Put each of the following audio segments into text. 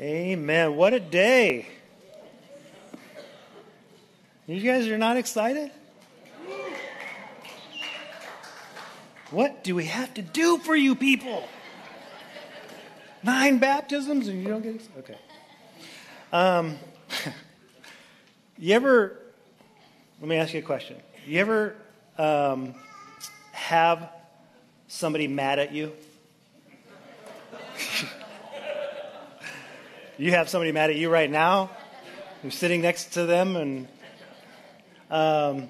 Amen. What a day. You guys are not excited? What do we have to do for you people? Nine baptisms and you don't get excited? Okay. Um, you ever, let me ask you a question. You ever um, have somebody mad at you? You have somebody mad at you right now. You're sitting next to them, and um,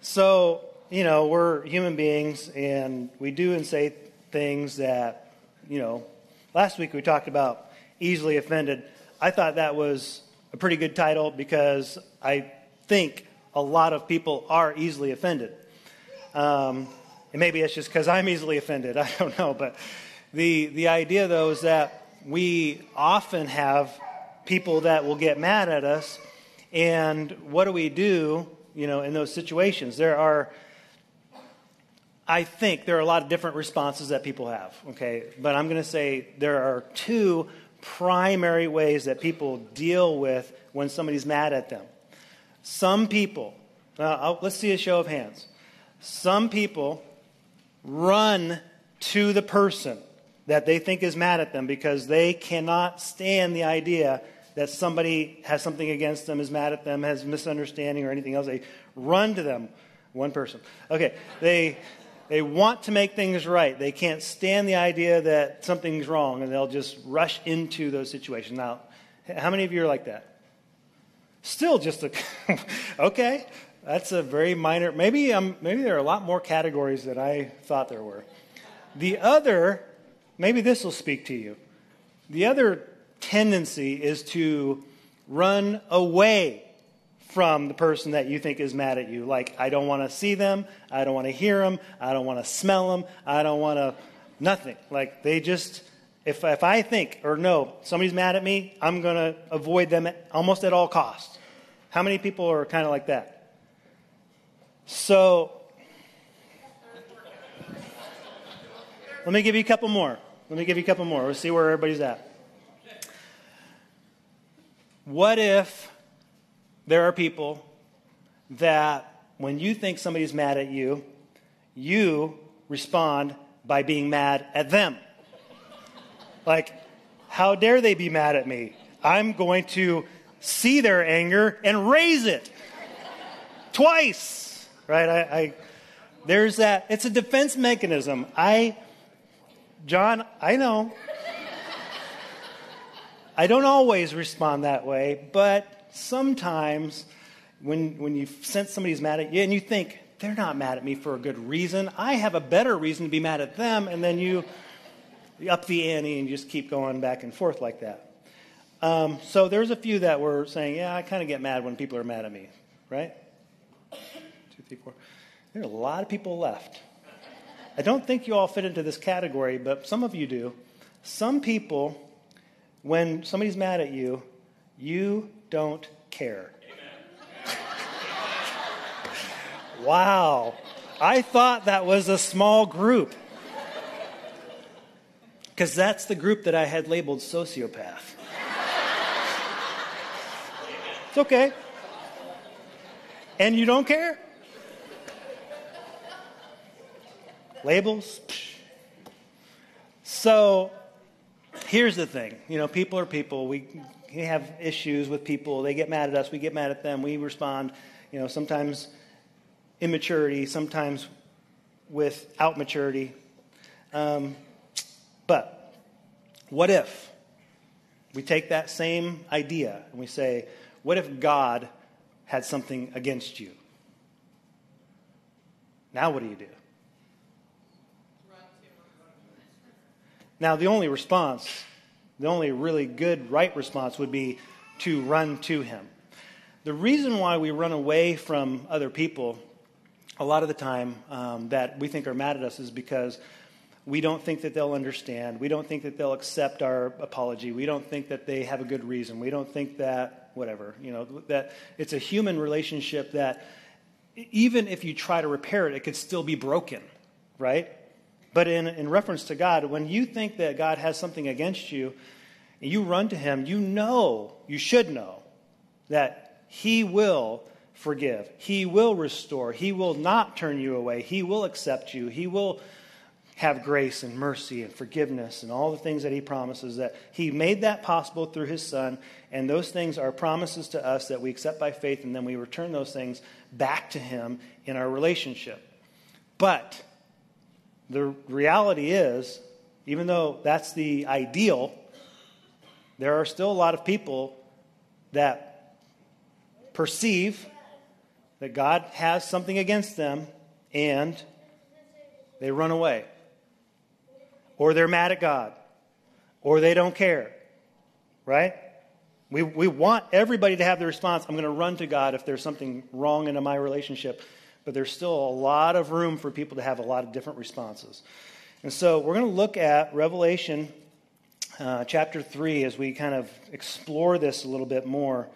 so you know we're human beings, and we do and say things that you know. Last week we talked about easily offended. I thought that was a pretty good title because I think a lot of people are easily offended. Um, and maybe it's just because I'm easily offended. I don't know, but the the idea though is that we often have people that will get mad at us. And what do we do, you know, in those situations? There are, I think, there are a lot of different responses that people have, okay? But I'm going to say there are two primary ways that people deal with when somebody's mad at them. Some people, uh, let's see a show of hands. Some people run to the person that they think is mad at them because they cannot stand the idea that somebody has something against them, is mad at them, has misunderstanding or anything else. They run to them. One person. Okay. They, they want to make things right. They can't stand the idea that something's wrong, and they'll just rush into those situations. Now, how many of you are like that? Still just a. okay. That's a very minor. Maybe, um, maybe there are a lot more categories than I thought there were. The other Maybe this will speak to you. The other tendency is to run away from the person that you think is mad at you. Like, I don't want to see them. I don't want to hear them. I don't want to smell them. I don't want to, nothing. Like, they just, if, if I think or know somebody's mad at me, I'm going to avoid them almost at all costs. How many people are kind of like that? So, let me give you a couple more. Let me give you a couple more. We'll see where everybody's at. What if there are people that when you think somebody's mad at you, you respond by being mad at them? Like, how dare they be mad at me? I'm going to see their anger and raise it twice, right? I, I, there's that. It's a defense mechanism. I John, I know. I don't always respond that way, but sometimes when, when you sense somebody's mad at you and you think, they're not mad at me for a good reason, I have a better reason to be mad at them, and then you up the ante and just keep going back and forth like that. Um, so there's a few that were saying, yeah, I kind of get mad when people are mad at me, right? Two, three, four. There are a lot of people left. I don't think you all fit into this category, but some of you do. Some people, when somebody's mad at you, you don't care. wow. I thought that was a small group. Because that's the group that I had labeled sociopath. it's okay. And you don't care? Labels? So here's the thing you know, people are people. We, we have issues with people. They get mad at us. We get mad at them. We respond, you know, sometimes immaturity, sometimes without maturity. Um, but what if we take that same idea and we say, what if God had something against you? Now, what do you do? Now, the only response, the only really good, right response would be to run to Him. The reason why we run away from other people a lot of the time um, that we think are mad at us is because we don't think that they'll understand. We don't think that they'll accept our apology. We don't think that they have a good reason. We don't think that, whatever, you know, that it's a human relationship that even if you try to repair it, it could still be broken, right? But in, in reference to God, when you think that God has something against you, and you run to him, you know, you should know that he will forgive. He will restore. He will not turn you away. He will accept you. He will have grace and mercy and forgiveness and all the things that he promises that he made that possible through his son and those things are promises to us that we accept by faith and then we return those things back to him in our relationship but the reality is even though that's the ideal there are still a lot of people that perceive that god has something against them and they run away or they're mad at God, or they don't care, right? We, we want everybody to have the response I'm going to run to God if there's something wrong in my relationship. But there's still a lot of room for people to have a lot of different responses. And so we're going to look at Revelation uh, chapter 3 as we kind of explore this a little bit more.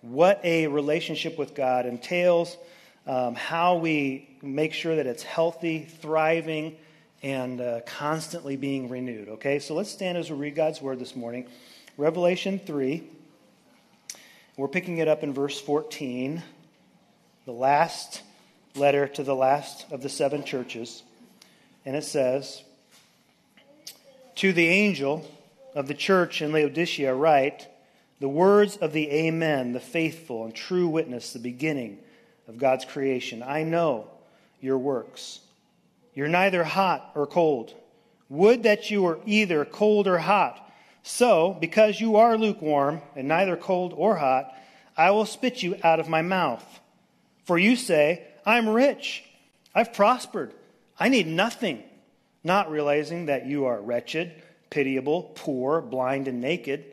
What a relationship with God entails, um, how we make sure that it's healthy, thriving, and uh, constantly being renewed. Okay, so let's stand as we read God's word this morning. Revelation 3. We're picking it up in verse 14, the last letter to the last of the seven churches. And it says, To the angel of the church in Laodicea, write the words of the Amen, the faithful and true witness, the beginning of God's creation. I know your works you're neither hot or cold. Would that you were either cold or hot. So, because you are lukewarm and neither cold or hot, I will spit you out of my mouth. For you say, I'm rich, I've prospered, I need nothing, not realizing that you are wretched, pitiable, poor, blind, and naked.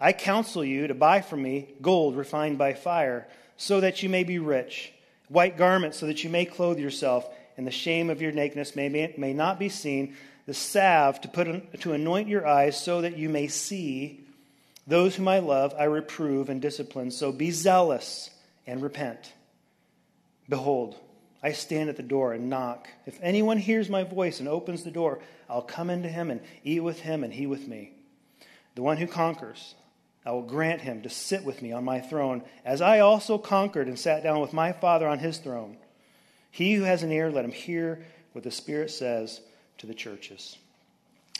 I counsel you to buy from me gold refined by fire, so that you may be rich, white garments, so that you may clothe yourself and the shame of your nakedness may, be, may not be seen, the salve to, put, to anoint your eyes so that you may see. Those whom I love, I reprove and discipline. So be zealous and repent. Behold, I stand at the door and knock. If anyone hears my voice and opens the door, I'll come into him and eat with him and he with me. The one who conquers, I will grant him to sit with me on my throne, as I also conquered and sat down with my Father on his throne. He who has an ear, let him hear what the Spirit says to the churches.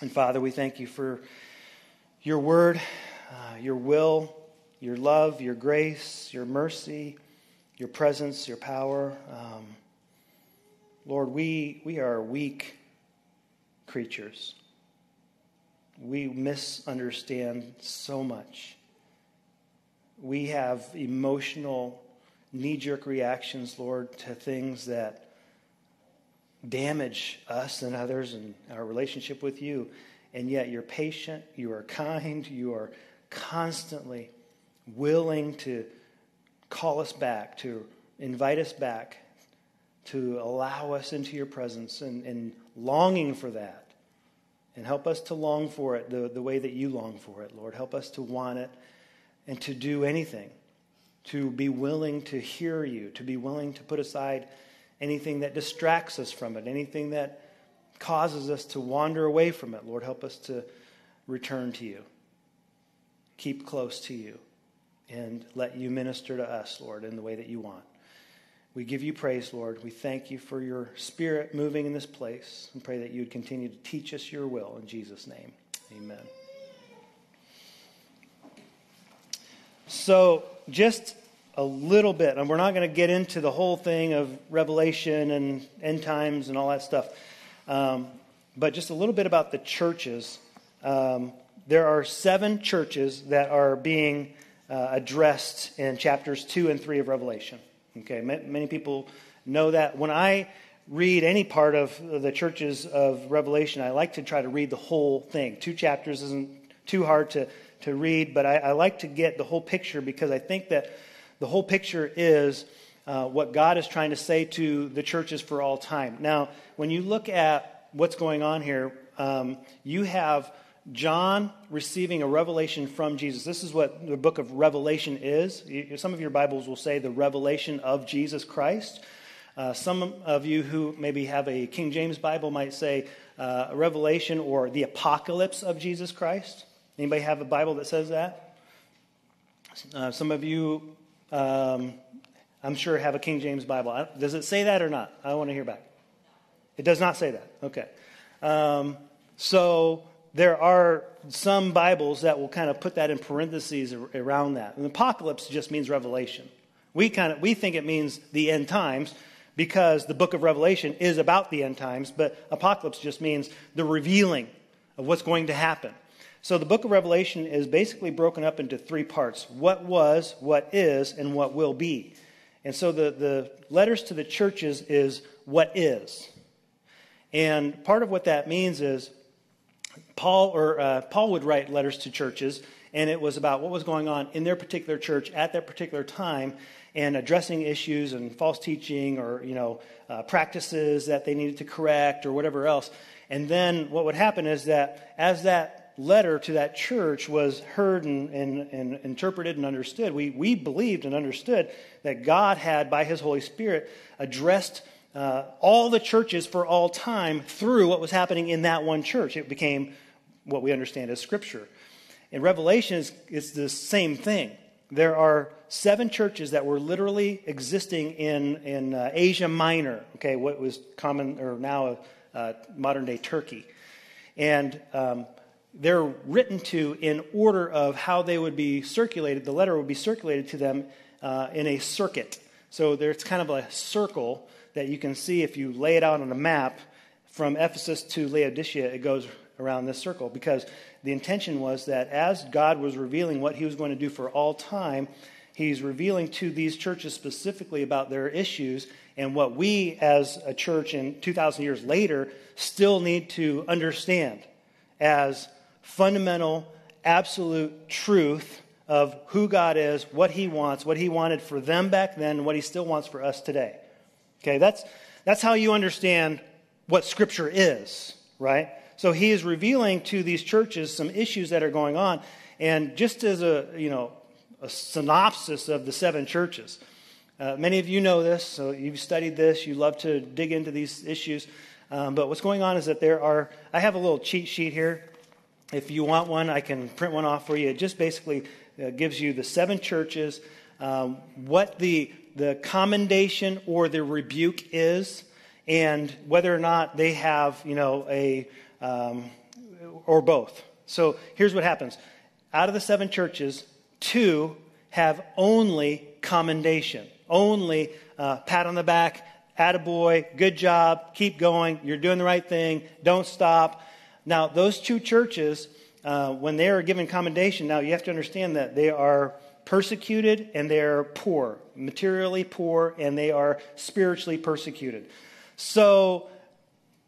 And Father, we thank you for your word, uh, your will, your love, your grace, your mercy, your presence, your power. Um, Lord, we, we are weak creatures. We misunderstand so much. We have emotional knee jerk reactions, Lord, to things that damage us and others and our relationship with you. And yet you're patient, you are kind, you are constantly willing to call us back, to invite us back, to allow us into your presence and, and longing for that. And help us to long for it the, the way that you long for it, Lord. Help us to want it and to do anything to be willing to hear you, to be willing to put aside anything that distracts us from it, anything that causes us to wander away from it. Lord, help us to return to you, keep close to you, and let you minister to us, Lord, in the way that you want. We give you praise, Lord. We thank you for your spirit moving in this place and pray that you would continue to teach us your will. In Jesus' name, amen. So, just a little bit, and we're not going to get into the whole thing of Revelation and end times and all that stuff, um, but just a little bit about the churches. Um, there are seven churches that are being uh, addressed in chapters 2 and 3 of Revelation. Okay, many people know that. When I read any part of the churches of Revelation, I like to try to read the whole thing. Two chapters isn't too hard to to read, but I, I, like to get the whole picture because I think that the whole picture is uh, what God is trying to say to the churches for all time. Now, when you look at what's going on here, um, you have John receiving a revelation from Jesus. This is what the book of Revelation is. Some of your Bibles will say the revelation of Jesus Christ. Uh, some of you who maybe have a King James Bible might say uh, a revelation or the apocalypse of Jesus Christ. Anybody have a Bible that says that? Uh, some of you, um, I'm sure, have a King James Bible. Does it say that or not? I want to hear back. It does not say that. Okay. Um, so there are some Bibles that will kind of put that in parentheses around that. And apocalypse just means revelation. We kind of we think it means the end times because the book of Revelation is about the end times, but apocalypse just means the revealing of what's going to happen. So the book of Revelation is basically broken up into three parts what was, what is, and what will be. And so the, the letters to the churches is what is. And part of what that means is Paul or uh, Paul would write letters to churches, and it was about what was going on in their particular church at that particular time, and addressing issues and false teaching or you know uh, practices that they needed to correct or whatever else. And then what would happen is that as that letter to that church was heard and, and, and interpreted and understood, we, we believed and understood that God had, by His Holy Spirit, addressed uh, all the churches for all time through what was happening in that one church. It became what we understand as Scripture. In Revelation, it's, it's the same thing. There are seven churches that were literally existing in, in uh, Asia Minor, okay, what was common, or now uh, modern day Turkey. And um, they're written to in order of how they would be circulated. The letter would be circulated to them uh, in a circuit. So there's kind of a circle that you can see if you lay it out on a map from Ephesus to Laodicea, it goes around this circle because the intention was that as God was revealing what he was going to do for all time, he's revealing to these churches specifically about their issues and what we as a church in 2,000 years later still need to understand as fundamental, absolute truth of who God is, what he wants, what he wanted for them back then, and what he still wants for us today. Okay, that's, that's how you understand what Scripture is, right? So he is revealing to these churches some issues that are going on. And just as a, you know, a synopsis of the seven churches, uh, many of you know this, so you've studied this, you love to dig into these issues. Um, but what's going on is that there are, I have a little cheat sheet here. If you want one, I can print one off for you. It just basically uh, gives you the seven churches, um, what the the commendation or the rebuke is, and whether or not they have, you know, a, um, or both. So here's what happens out of the seven churches, two have only commendation, only uh, pat on the back, attaboy, good job, keep going, you're doing the right thing, don't stop. Now, those two churches, uh, when they are given commendation, now you have to understand that they are persecuted and they're poor, materially poor, and they are spiritually persecuted. So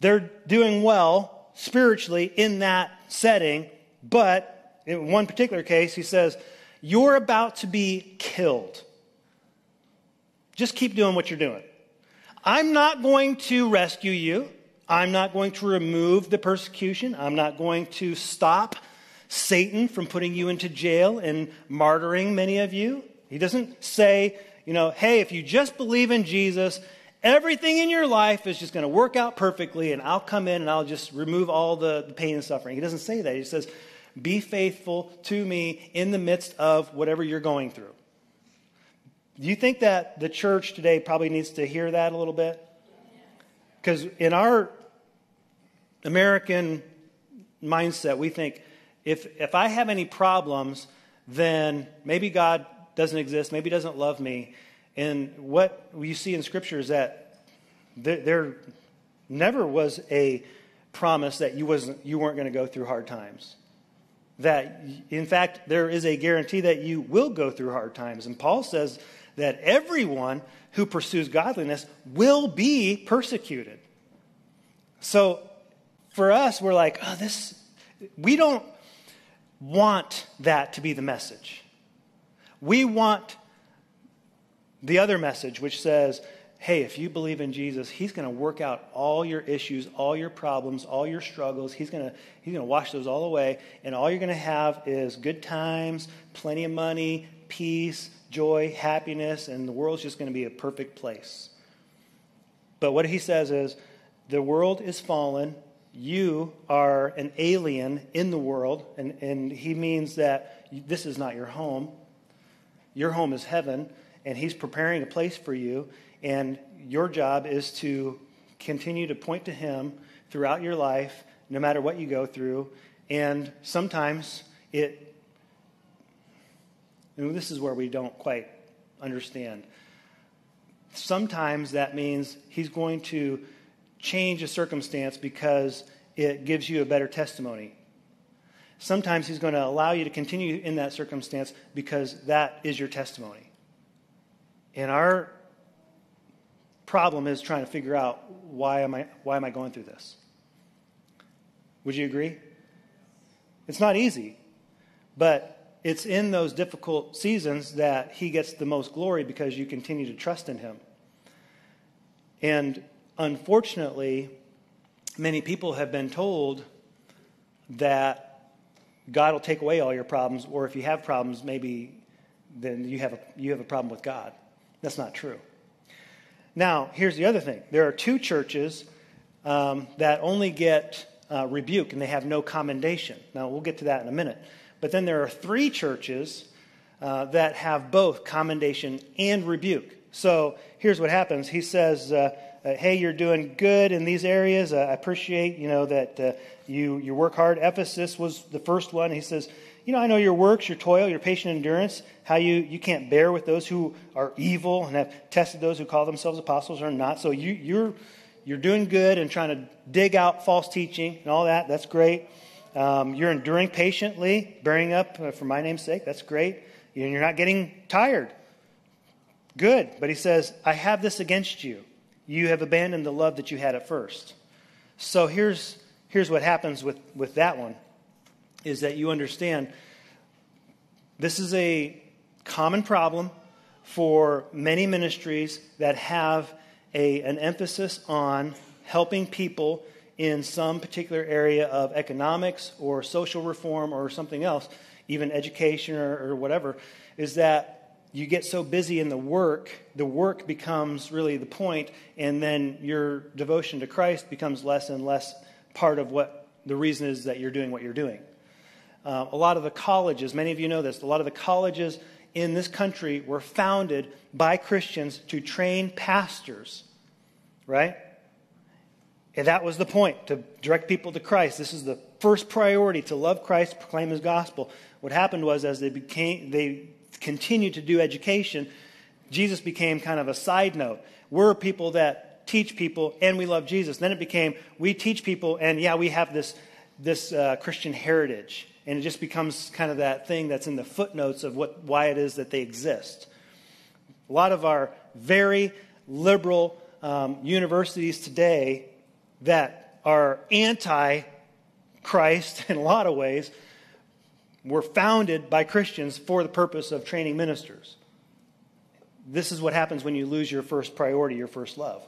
they're doing well spiritually in that setting, but in one particular case, he says, You're about to be killed. Just keep doing what you're doing. I'm not going to rescue you. I'm not going to remove the persecution. I'm not going to stop Satan from putting you into jail and martyring many of you. He doesn't say, you know, hey, if you just believe in Jesus, everything in your life is just going to work out perfectly and I'll come in and I'll just remove all the, pain and suffering. He doesn't say that. He says, be faithful to me in the midst of whatever you're going through. Do you think that the church today probably needs to hear that a little bit? Because in our American mindset, we think if, if I have any problems, then maybe God doesn't exist, maybe doesn't love me. And what you see in Scripture is that there, there never was a promise that you, wasn't, you weren't going to go through hard times. That, in fact, there is a guarantee that you will go through hard times. And Paul says that everyone who pursues godliness will be persecuted. So for us, we're like, oh, this, we don't want that to be the message. We want the other message, which says, hey, if you believe in Jesus, He's going to work out all your issues, all your problems, all your struggles. He's going to, he's going to wash those all away, and all you're going to have is good times, plenty of money, peace, joy, happiness, and the world's just going to be a perfect place. But what he says is, the world is fallen, you are an alien in the world, and, and he means that this is not your home. Your home is heaven, and he's preparing a place for you, and your job is to continue to point to him throughout your life, no matter what you go through. And sometimes it, and this is where we don't quite understand. Sometimes that means he's going to change a circumstance because it gives you a better testimony. Sometimes He's going to allow you to continue in that circumstance because that is your testimony. And our problem is trying to figure out why am I, why am I going through this? Would you agree? It's not easy, but it's in those difficult seasons that He gets the most glory because you continue to trust in Him. And unfortunately, many people have been told that God will take away all your problems, or if you have problems, maybe then you have a, you have a problem with God. That's not true. Now, here's the other thing there are two churches um, that only get uh, rebuke and they have no commendation. Now, we'll get to that in a minute. But then there are three churches uh, that have both commendation and rebuke. So here's what happens. He says, uh, hey, you're doing good in these areas. Uh, I appreciate, you know, that uh, you, you work hard. Ephesus was the first one. He says, you know, I know your works, your toil, your patient endurance, how you, you can't bear with those who are evil and have tested those who call themselves apostles or not. So you, you're, you're doing good and trying to dig out false teaching and all that. That's great. Um, you're enduring patiently, bearing up uh, for my name's sake. That's great. You're not getting tired. Good. But he says, I have this against you you have abandoned the love that you had at first. So here's, here's what happens with, with that one is that you understand this is a common problem for many ministries that have a, an emphasis on helping people in some particular area of economics or social reform or something else, even education or, or whatever, is that you get so busy in the work, the work becomes really the point, and then your devotion to Christ becomes less and less part of what the reason is that you're doing what you're doing. Uh, a lot of the colleges, many of you know this, a lot of the colleges in this country were founded by Christians to train pastors, right? And that was the point, to direct people to Christ. This is the first priority, to love Christ, proclaim his gospel. What happened was as they became, they continue to do education, Jesus became kind of a side note. We're people that teach people and we love Jesus. Then it became we teach people and yeah, we have this, this uh, Christian heritage. And it just becomes kind of that thing that's in the footnotes of what, why it is that they exist. A lot of our very liberal um, universities today that are anti Christ in a lot of ways were founded by Christians for the purpose of training ministers. This is what happens when you lose your first priority, your first love.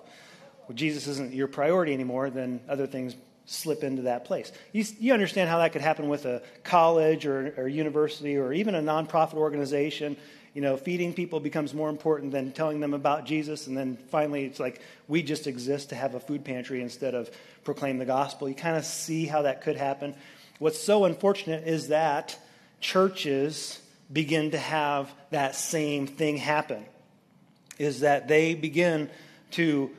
When Jesus isn't your priority anymore, then other things slip into that place. You, you understand how that could happen with a college or, or university or even a nonprofit organization. You know, feeding people becomes more important than telling them about Jesus. And then finally, it's like we just exist to have a food pantry instead of proclaim the gospel. You kind of see how that could happen. What's so unfortunate is that churches begin to have that same thing happen is that they begin to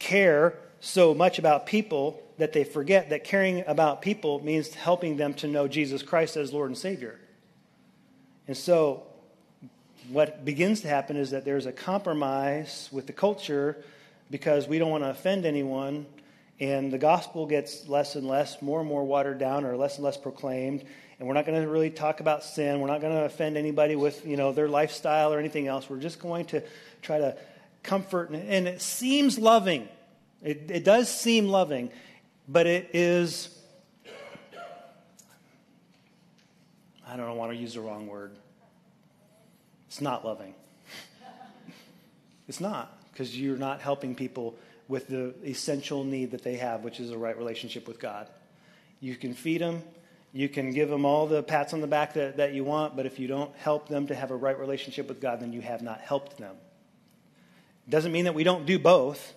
care so much about people that they forget that caring about people means helping them to know Jesus Christ as Lord and Savior. And so, what begins to happen is that there's a compromise with the culture because we don't want to offend anyone, and the gospel gets less and less, more and more watered down, or less and less proclaimed and we're not going to really talk about sin. We're not going to offend anybody with you know their lifestyle or anything else. We're just going to try to comfort, and, and it seems loving. It, it does seem loving, but it is. I don't want to use the wrong word. It's not loving. it's not because you're not helping people with the essential need that they have, which is a right relationship with God. You can feed them, you can give them all the pats on the back that, that you want, but if you don't help them to have a right relationship with God, then you have not helped them. Doesn't mean that we don't do both.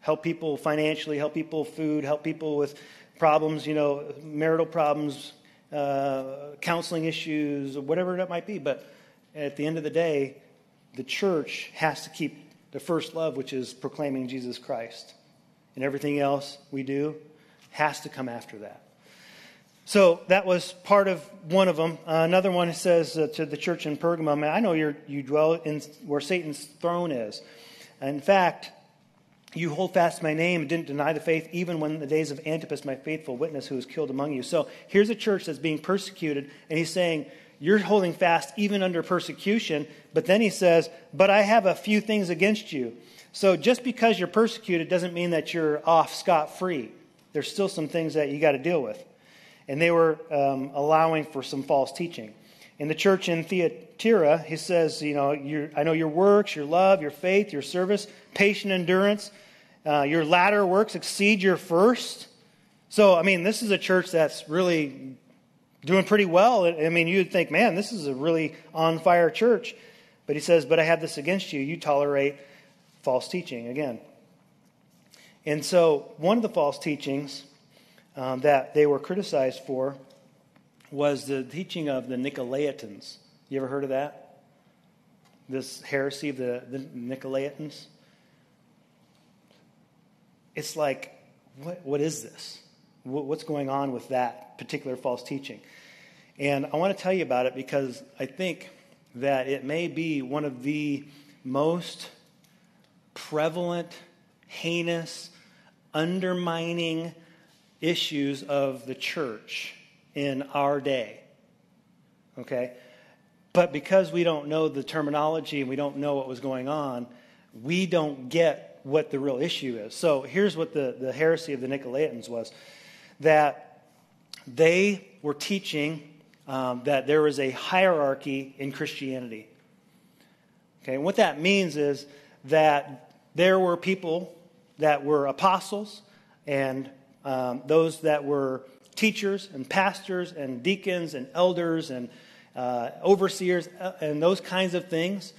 help people financially, help people food, help people with problems, you know, marital problems, uh, counseling issues, whatever that might be. But at the end of the day, the church has to keep the first love, which is proclaiming Jesus Christ. And everything else we do has to come after that. So that was part of one of them. Uh, another one says uh, to the church in Pergamum, I know you dwell in where Satan's throne is. In fact, you hold fast my name and didn't deny the faith, even when the days of Antipas, my faithful witness, who was killed among you. So here's a church that's being persecuted, and he's saying, You're holding fast even under persecution. But then he says, But I have a few things against you. So just because you're persecuted doesn't mean that you're off scot free. There's still some things that you got to deal with and they were um, allowing for some false teaching. In the church in Thyatira, he says, you know, I know your works, your love, your faith, your service, patient endurance. Uh, your latter works exceed your first. So, I mean, this is a church that's really doing pretty well. I mean, you'd think, man, this is a really on fire church. But he says, but I have this against you. You tolerate false teaching again. And so, one of the false teachings um, that they were criticized for was the teaching of the Nicolaitans. You ever heard of that? This heresy of the, the Nicolaitans? It's like, what, what is this? What, what's going on with that particular false teaching? And I want to tell you about it because I think that it may be one of the most prevalent, heinous, undermining, issues of the church in our day. Okay? But because we don't know the terminology and we don't know what was going on, we don't get what the real issue is. So here's what the, the heresy of the Nicolaitans was that they were teaching um, that there was a hierarchy in Christianity. Okay, and what that means is that there were people that were apostles and um, those that were teachers and pastors and deacons and elders and uh, overseers uh, and those kinds of things.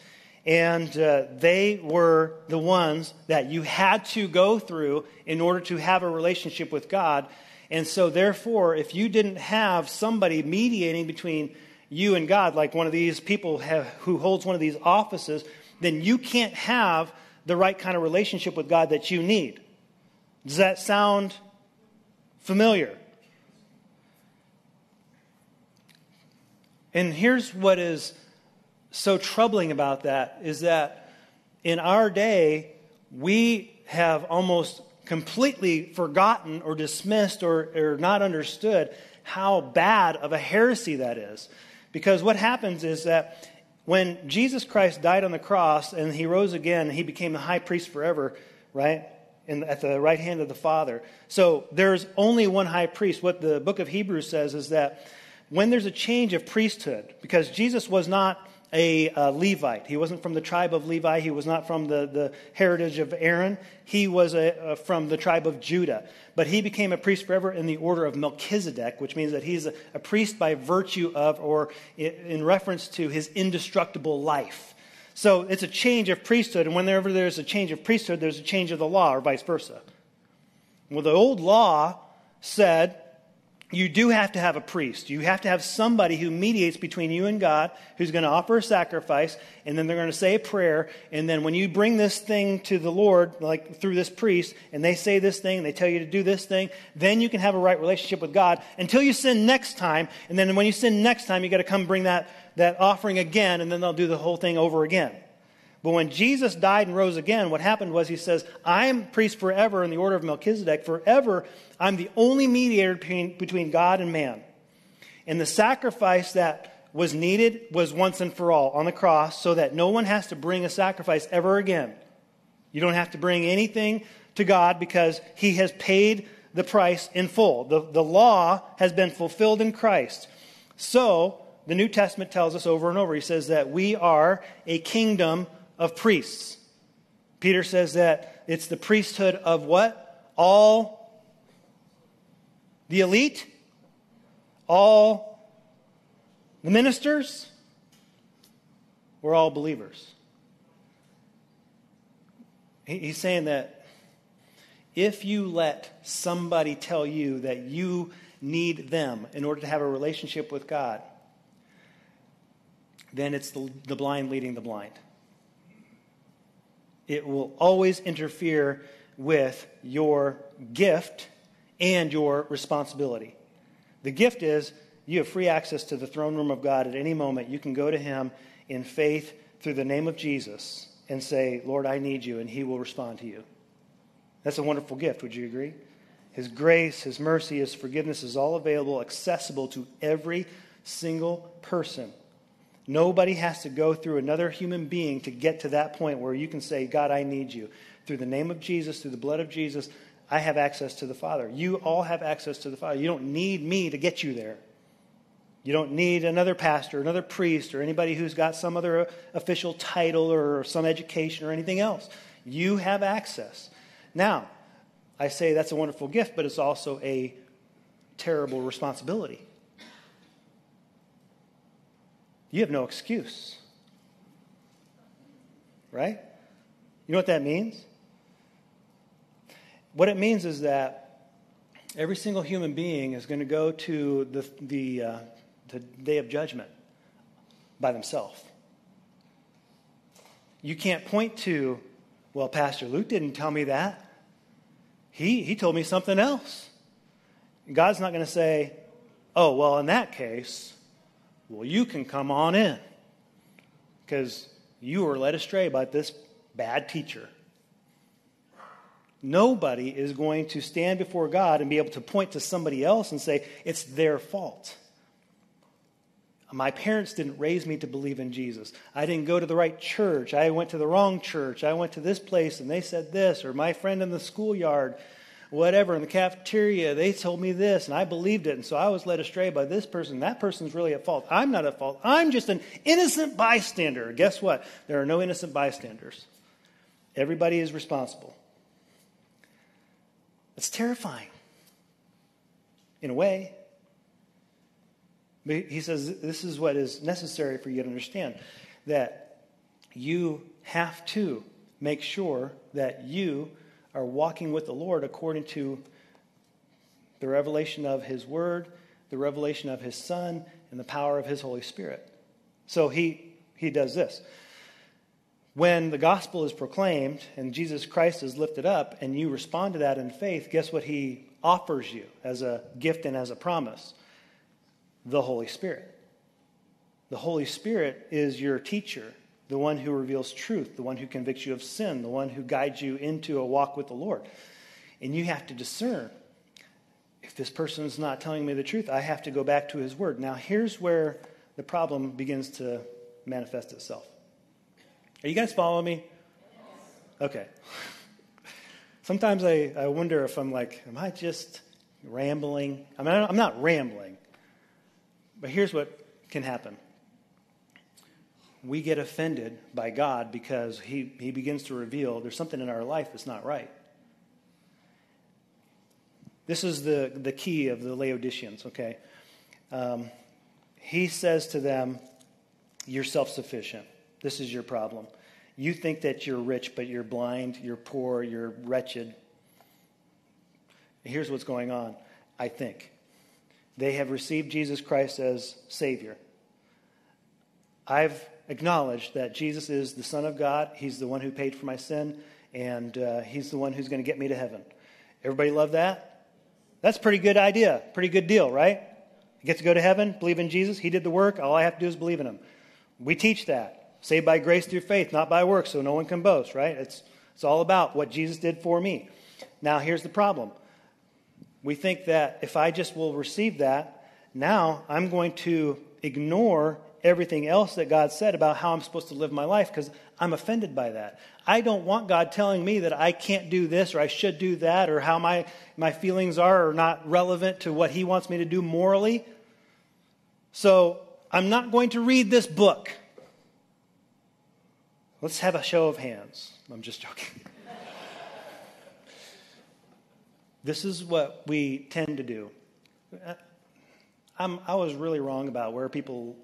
And uh, they were the ones that you had to go through in order to have a relationship with God. And so, therefore, if you didn't have somebody mediating between you and God, like one of these people have, who holds one of these offices, then you can't have the right kind of relationship with God that you need. Does that sound familiar. And here's what is so troubling about that is that in our day, we have almost completely forgotten or dismissed or, or not understood how bad of a heresy that is. Because what happens is that when Jesus Christ died on the cross and he rose again, he became the high priest forever, right? In, at the right hand of the Father. So there's only one high priest. What the book of Hebrews says is that when there's a change of priesthood, because Jesus was not a, a Levite, he wasn't from the tribe of Levi, he was not from the, the heritage of Aaron, he was a, a, from the tribe of Judah. But he became a priest forever in the order of Melchizedek, which means that he's a, a priest by virtue of or in reference to his indestructible life. So it's a change of priesthood, and whenever there's a change of priesthood, there's a change of the law, or vice versa. Well, the old law said you do have to have a priest. You have to have somebody who mediates between you and God, who's going to offer a sacrifice, and then they're going to say a prayer. And then when you bring this thing to the Lord, like through this priest, and they say this thing, and they tell you to do this thing, then you can have a right relationship with God until you sin next time. And then when you sin next time, you got to come bring that that offering again, and then they'll do the whole thing over again. But when Jesus died and rose again, what happened was he says, I'm priest forever in the order of Melchizedek. Forever, I'm the only mediator between, between God and man. And the sacrifice that was needed was once and for all on the cross so that no one has to bring a sacrifice ever again. You don't have to bring anything to God because he has paid the price in full. The, the law has been fulfilled in Christ. So, the New Testament tells us over and over, he says that we are a kingdom of priests. Peter says that it's the priesthood of what? All the elite? All the ministers? We're all believers. He's saying that If you let somebody tell you that you need them in order to have a relationship with God, then it's the, the blind leading the blind. It will always interfere with your gift and your responsibility. The gift is you have free access to the throne room of God at any moment. You can go to Him in faith through the name of Jesus and say, Lord, I need you, and He will respond to you. That's a wonderful gift. Would you agree? His grace, His mercy, His forgiveness is all available, accessible to every single person. Nobody has to go through another human being to get to that point where you can say, God, I need you. Through the name of Jesus, through the blood of Jesus, I have access to the Father. You all have access to the Father. You don't need me to get you there. You don't need another pastor, another priest, or anybody who's got some other uh, official title or some education or anything else. You have access. Now, I say that's a wonderful gift, but it's also a terrible responsibility. You have no excuse. Right? You know what that means? What it means is that every single human being is going to go to the, the, uh, the day of judgment by themselves. You can't point to, well, Pastor Luke didn't tell me that. He, he told me something else. God's not going to say, oh, well, in that case, well, you can come on in because you were led astray by this bad teacher. Nobody is going to stand before God and be able to point to somebody else and say, it's their fault. My parents didn't raise me to believe in Jesus. I didn't go to the right church. I went to the wrong church. I went to this place and they said this, or my friend in the schoolyard, whatever, in the cafeteria, they told me this and I believed it. And so I was led astray by this person. That person's really at fault. I'm not at fault. I'm just an innocent bystander. Guess what? There are no innocent bystanders. Everybody is responsible. It's terrifying in a way. But he says this is what is necessary for you to understand that you have to make sure that you are walking with the Lord according to the revelation of His Word, the revelation of His Son, and the power of His Holy Spirit. So he, he does this. When the gospel is proclaimed and Jesus Christ is lifted up and you respond to that in faith, guess what He offers you as a gift and as a promise? the Holy Spirit. The Holy Spirit is your teacher, the one who reveals truth, the one who convicts you of sin, the one who guides you into a walk with the Lord. And you have to discern if this person is not telling me the truth, I have to go back to his word. Now, here's where the problem begins to manifest itself. Are you guys following me? Okay. Sometimes I, I wonder if I'm like, am I just rambling? I mean, I'm not rambling. But here's what can happen we get offended by God because he, he begins to reveal there's something in our life that's not right. This is the, the key of the Laodiceans, okay? Um, he says to them, You're self sufficient. This is your problem. You think that you're rich, but you're blind, you're poor, you're wretched. Here's what's going on, I think. They have received Jesus Christ as Savior. I've acknowledged that Jesus is the Son of God. He's the one who paid for my sin, and uh, He's the one who's going to get me to heaven. Everybody love that? That's a pretty good idea. Pretty good deal, right? You get to go to heaven, believe in Jesus. He did the work. All I have to do is believe in Him. We teach that. Saved by grace through faith, not by works, so no one can boast, right? It's, it's all about what Jesus did for me. Now, here's the problem we think that if I just will receive that, now I'm going to ignore everything else that God said about how I'm supposed to live my life because I'm offended by that. I don't want God telling me that I can't do this or I should do that or how my, my feelings are are not relevant to what He wants me to do morally. So I'm not going to read this book. Let's have a show of hands. I'm just joking. This is what we tend to do. Uh, I'm, i was really wrong about where people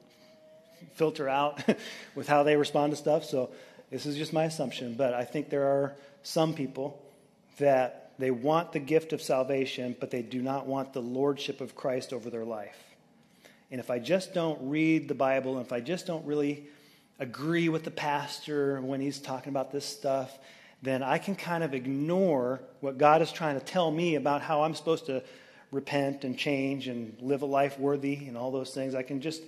filter out with how they respond to stuff, so this is just my assumption. But I think there are some people that they want the gift of salvation, but they do not want the lordship of Christ over their life. And if I just don't read the Bible, and if I just don't really agree with the pastor when he's talking about this stuff, then I can kind of ignore what God is trying to tell me about how I'm supposed to repent and change and live a life worthy and all those things. I can just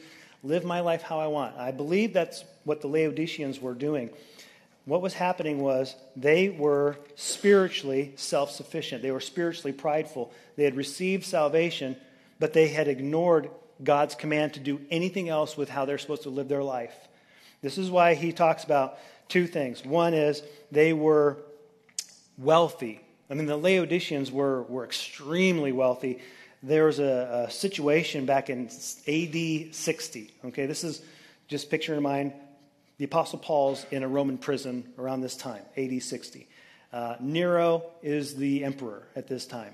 live my life how I want. I believe that's what the Laodiceans were doing. What was happening was they were spiritually self sufficient, they were spiritually prideful. They had received salvation, but they had ignored God's command to do anything else with how they're supposed to live their life. This is why he talks about two things. One is they were wealthy. I mean, the Laodiceans were, were extremely wealthy. There was a, a situation back in AD 60. Okay, this is just picture in mind the Apostle Paul's in a Roman prison around this time, AD 60. Uh, Nero is the emperor at this time.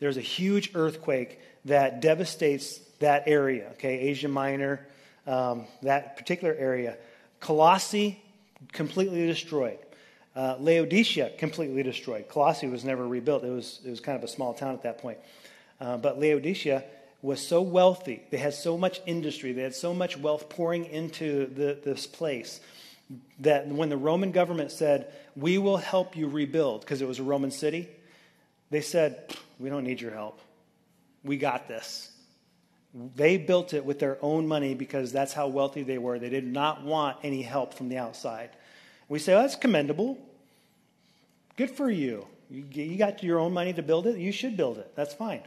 There's a huge earthquake that devastates that area, okay, Asia Minor, um, that particular area. Colossae, completely destroyed. Uh, Laodicea, completely destroyed. Colossae was never rebuilt. It was, it was kind of a small town at that point. Uh, but Laodicea was so wealthy. They had so much industry. They had so much wealth pouring into the, this place that when the Roman government said, We will help you rebuild, because it was a Roman city, they said, We don't need your help. We got this. They built it with their own money because that's how wealthy they were. They did not want any help from the outside. We say, well, that's commendable. Good for you. You got your own money to build it. You should build it. That's fine.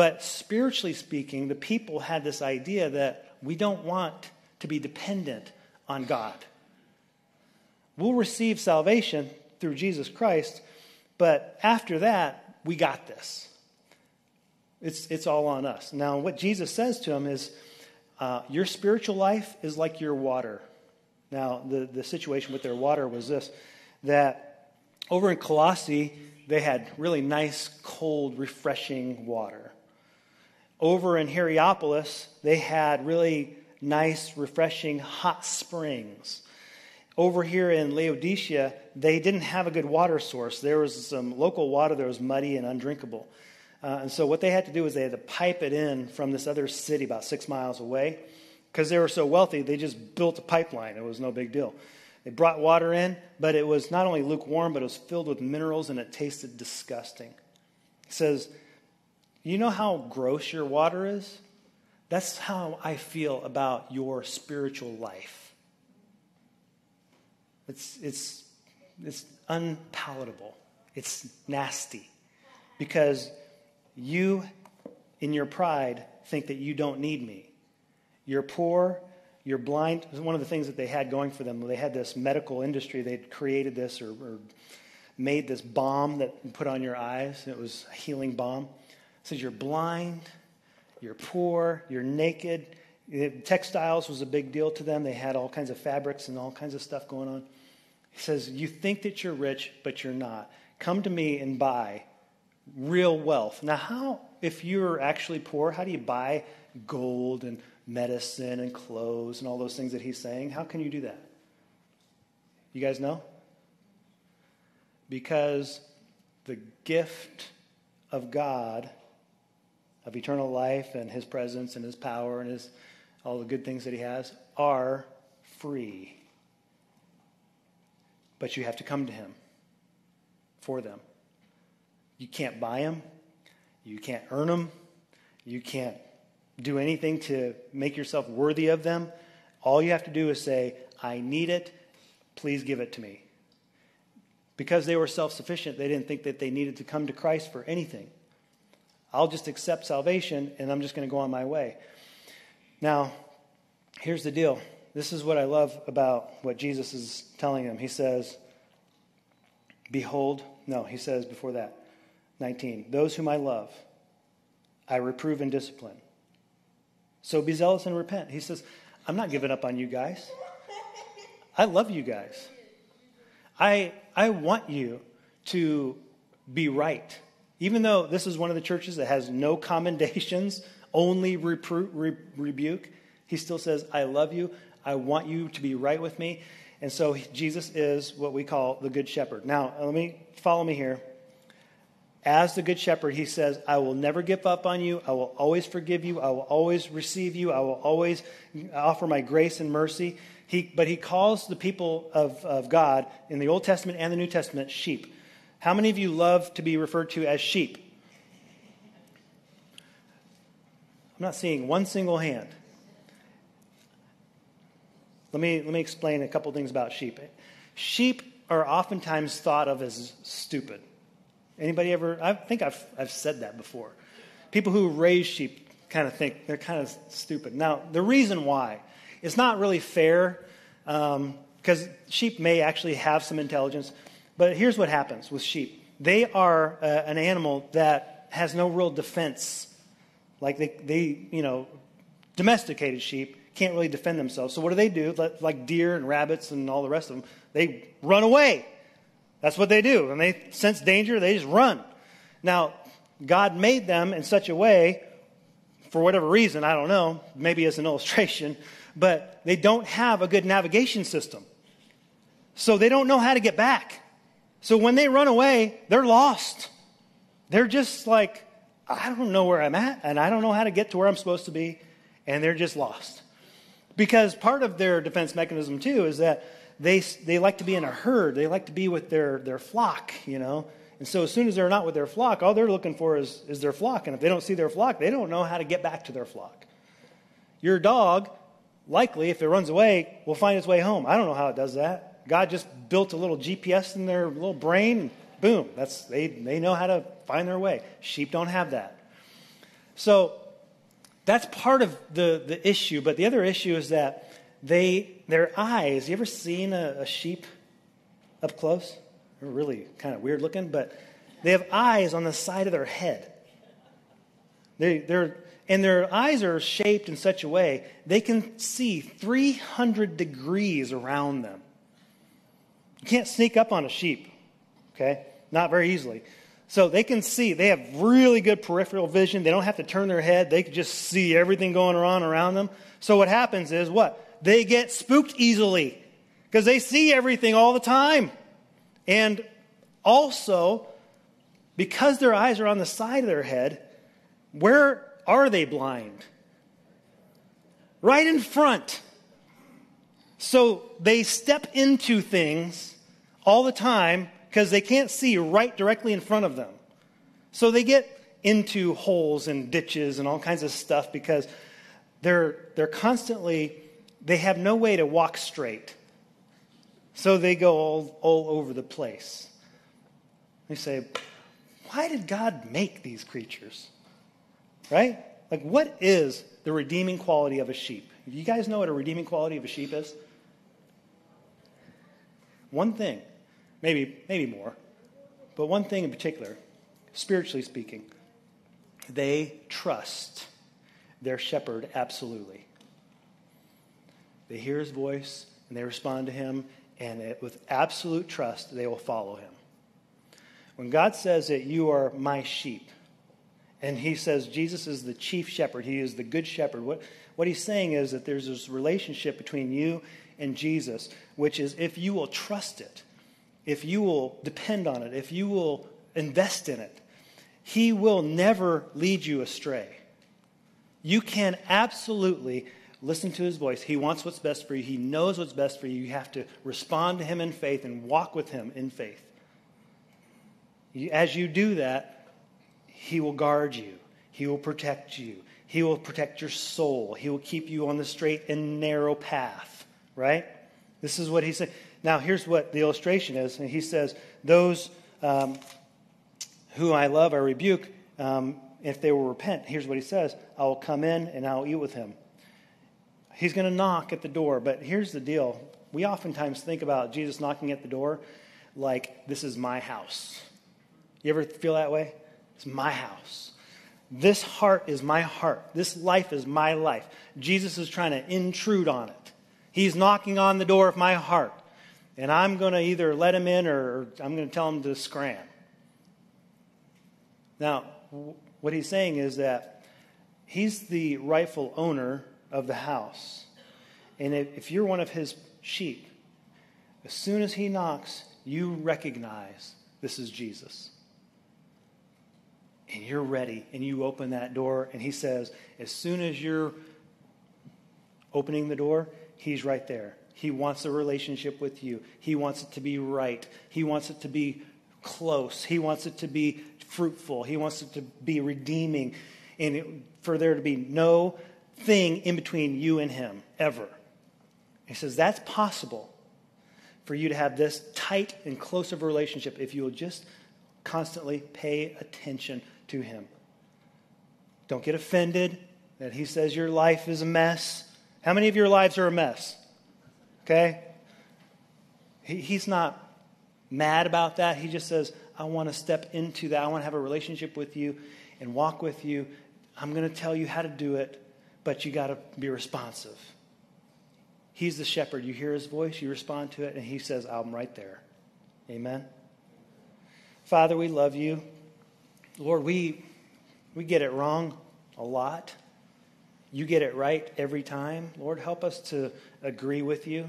But spiritually speaking, the people had this idea that we don't want to be dependent on God. We'll receive salvation through Jesus Christ, but after that, we got this. It's, it's all on us. Now, what Jesus says to him is, uh, Your spiritual life is like your water. Now, the, the situation with their water was this that over in Colossae, they had really nice, cold, refreshing water. Over in Hierapolis, they had really nice, refreshing, hot springs. Over here in Laodicea, they didn't have a good water source. There was some local water that was muddy and undrinkable. Uh, and so what they had to do was they had to pipe it in from this other city about six miles away. Because they were so wealthy, they just built a pipeline. It was no big deal. They brought water in, but it was not only lukewarm, but it was filled with minerals and it tasted disgusting. He says, You know how gross your water is? That's how I feel about your spiritual life. It's, it's, it's unpalatable, it's nasty because you, in your pride, think that you don't need me. You're poor, you're blind. One of the things that they had going for them, they had this medical industry. They'd created this or, or made this balm that put on your eyes. It was a healing balm. Says you're blind, you're poor, you're naked. Uh, textiles was a big deal to them. They had all kinds of fabrics and all kinds of stuff going on. He says, You think that you're rich, but you're not. Come to me and buy real wealth. Now, how, if you're actually poor, how do you buy gold and medicine and clothes and all those things that he's saying? How can you do that? You guys know? Because the gift of God, of eternal life and his presence and his power and his, all the good things that he has, are free. But you have to come to him for them. You can't buy them. You can't earn them. You can't do anything to make yourself worthy of them. All you have to do is say, I need it. Please give it to me. Because they were self sufficient, they didn't think that they needed to come to Christ for anything. I'll just accept salvation and I'm just going to go on my way. Now, here's the deal. This is what I love about what Jesus is telling him. He says, Behold, no, he says before that, 19. Those whom I love, I reprove and discipline. So be zealous and repent. He says, I'm not giving up on you guys. I love you guys. I, I want you to be right. Even though this is one of the churches that has no commendations, only repro- re- rebuke, he still says, I love you. I want you to be right with me. And so Jesus is what we call the Good Shepherd. Now, uh, let me follow me here. as the Good Shepherd, he says, I will never give up on you. I will always forgive you. I will always receive you. I will always offer my grace and mercy. He, but he calls the people of, of God in the Old Testament and the New Testament sheep. How many of you love to be referred to as sheep? I'm not seeing one single hand. Let me, let me explain a couple things about sheep. Sheep are oftentimes thought of as stupid. Anybody ever? I think I've, I've said that before. People who raise sheep kind of think they're kind of stupid. Now, the reason why, it's not really fair because um, sheep may actually have some intelligence. But here's what happens with sheep they are uh, an animal that has no real defense. Like they, they, you know, domesticated sheep can't really defend themselves. So what do they do? Like deer and rabbits and all the rest of them, they run away. That's what they do. When they sense danger, they just run. Now, God made them in such a way, for whatever reason, I don't know, maybe as an illustration, but they don't have a good navigation system. So they don't know how to get back. So when they run away, they're lost. They're just like, I don't know where I'm at, and I don't know how to get to where I'm supposed to be, and they're just lost. Because part of their defense mechanism, too, is that they, they like to be in a herd. They like to be with their, their flock, you know. And so as soon as they're not with their flock, all they're looking for is, is their flock. And if they don't see their flock, they don't know how to get back to their flock. Your dog, likely, if it runs away, will find its way home. I don't know how it does that. God just built a little GPS in their little brain. Boom. That's, they, they know how to find their way. Sheep don't have that. So that's part of the, the issue. But the other issue is that they, their eyes, you ever seen a, a sheep up close? They're really kind of weird looking, but they have eyes on the side of their head. They, they're, and their eyes are shaped in such a way they can see 300 degrees around them. You can't sneak up on a sheep, okay? Not very easily. So they can see. They have really good peripheral vision. They don't have to turn their head. They can just see everything going on around them. So what happens is what? They get spooked easily because they see everything all the time. And also, because their eyes are on the side of their head, where are they blind? Right in front. So they step into things all the time because they can't see right directly in front of them. So they get into holes and ditches and all kinds of stuff because they're, they're constantly, they have no way to walk straight. So they go all, all over the place. They say, why did God make these creatures? Right? Like, what is the redeeming quality of a sheep? You guys know what a redeeming quality of a sheep is? One thing, maybe, maybe more, but one thing in particular, spiritually speaking, they trust their shepherd absolutely. They hear his voice and they respond to him, and it, with absolute trust, they will follow him. When God says that you are my sheep, and he says Jesus is the chief shepherd, he is the good shepherd, what, what he's saying is that there's this relationship between you and Jesus, which is if you will trust it, if you will depend on it, if you will invest in it, he will never lead you astray. You can absolutely listen to his voice. He wants what's best for you, he knows what's best for you. You have to respond to him in faith and walk with him in faith. As you do that, he will guard you, he will protect you, he will protect your soul, he will keep you on the straight and narrow path, right? This is what he said. Now, here's what the illustration is. And he says, Those um, who I love, I rebuke. Um, if they will repent, here's what he says I will come in and I'll eat with him. He's going to knock at the door, but here's the deal. We oftentimes think about Jesus knocking at the door like, This is my house. You ever feel that way? It's my house. This heart is my heart. This life is my life. Jesus is trying to intrude on it. He's knocking on the door of my heart. And I'm going to either let him in or I'm going to tell him to scram. Now, what he's saying is that he's the rightful owner of the house. And if you're one of his sheep, as soon as he knocks, you recognize this is Jesus. and you're ready and you open that door and he says as soon as you're opening the door he's right there. He wants a relationship with you. He wants it to be right. He wants it to be close. He wants it to be fruitful. He wants it to be redeeming and it, for there to be no thing in between you and him ever. He says that's possible for you to have this tight and close of a relationship if you will just constantly pay attention to him. Don't get offended that he says your life is a mess. How many of your lives are a mess? Okay? He, he's not mad about that. He just says, I want to step into that. I want to have a relationship with you and walk with you. I'm going to tell you how to do it, but you got to be responsive. He's the shepherd. You hear his voice, you respond to it, and he says, I'm right there. Amen. Father, we love you. Lord, we, we get it wrong a lot. You get it right every time. Lord, help us to agree with you.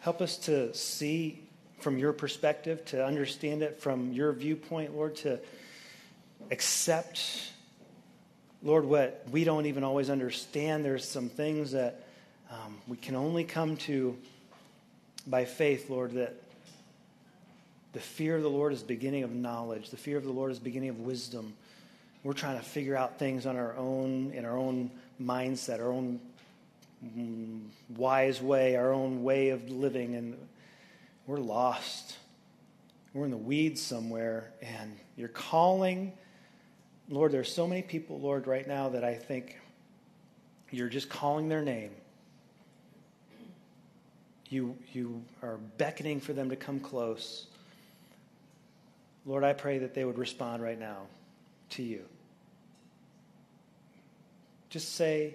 Help us to see from your perspective, to understand it from your viewpoint, Lord, to accept, Lord, what we don't even always understand. There's some things that um, we can only come to by faith, Lord, that the fear of the Lord is beginning of knowledge. The fear of the Lord is beginning of wisdom. We're trying to figure out things on our own, in our own mindset, our own mm, wise way, our own way of living, and we're lost. We're in the weeds somewhere, and you're calling. Lord, there's so many people, Lord, right now that I think you're just calling their name. You, you are beckoning for them to come close. Lord, I pray that they would respond right now to you. Just say,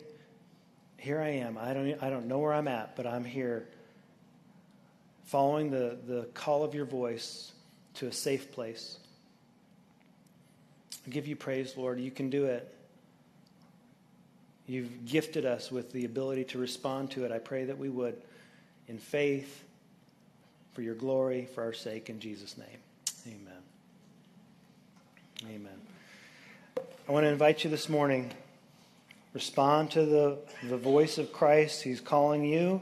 Here I am. I don't, I don't know where I'm at, but I'm here following the, the call of your voice to a safe place. I give you praise, Lord. You can do it. You've gifted us with the ability to respond to it. I pray that we would, in faith, for your glory, for our sake, in Jesus' name. Amen. Amen. I want to invite you this morning. Respond to the, the voice of Christ. He's calling you.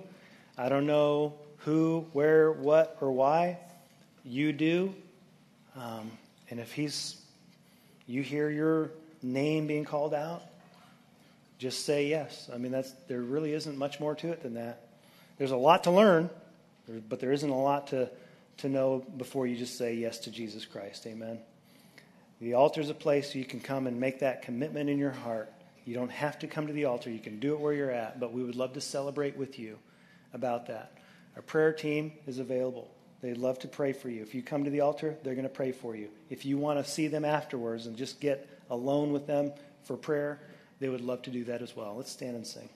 I don't know who, where, what, or why. You do. Um, and if he's, you hear your name being called out, just say yes. I mean, that's, there really isn't much more to it than that. There's a lot to learn, but there isn't a lot to, to know before you just say yes to Jesus Christ. Amen. The altar is a place you can come and make that commitment in your heart. You don't have to come to the altar. You can do it where you're at, but we would love to celebrate with you about that. Our prayer team is available. They'd love to pray for you. If you come to the altar, they're going to pray for you. If you want to see them afterwards and just get alone with them for prayer, they would love to do that as well. Let's stand and sing.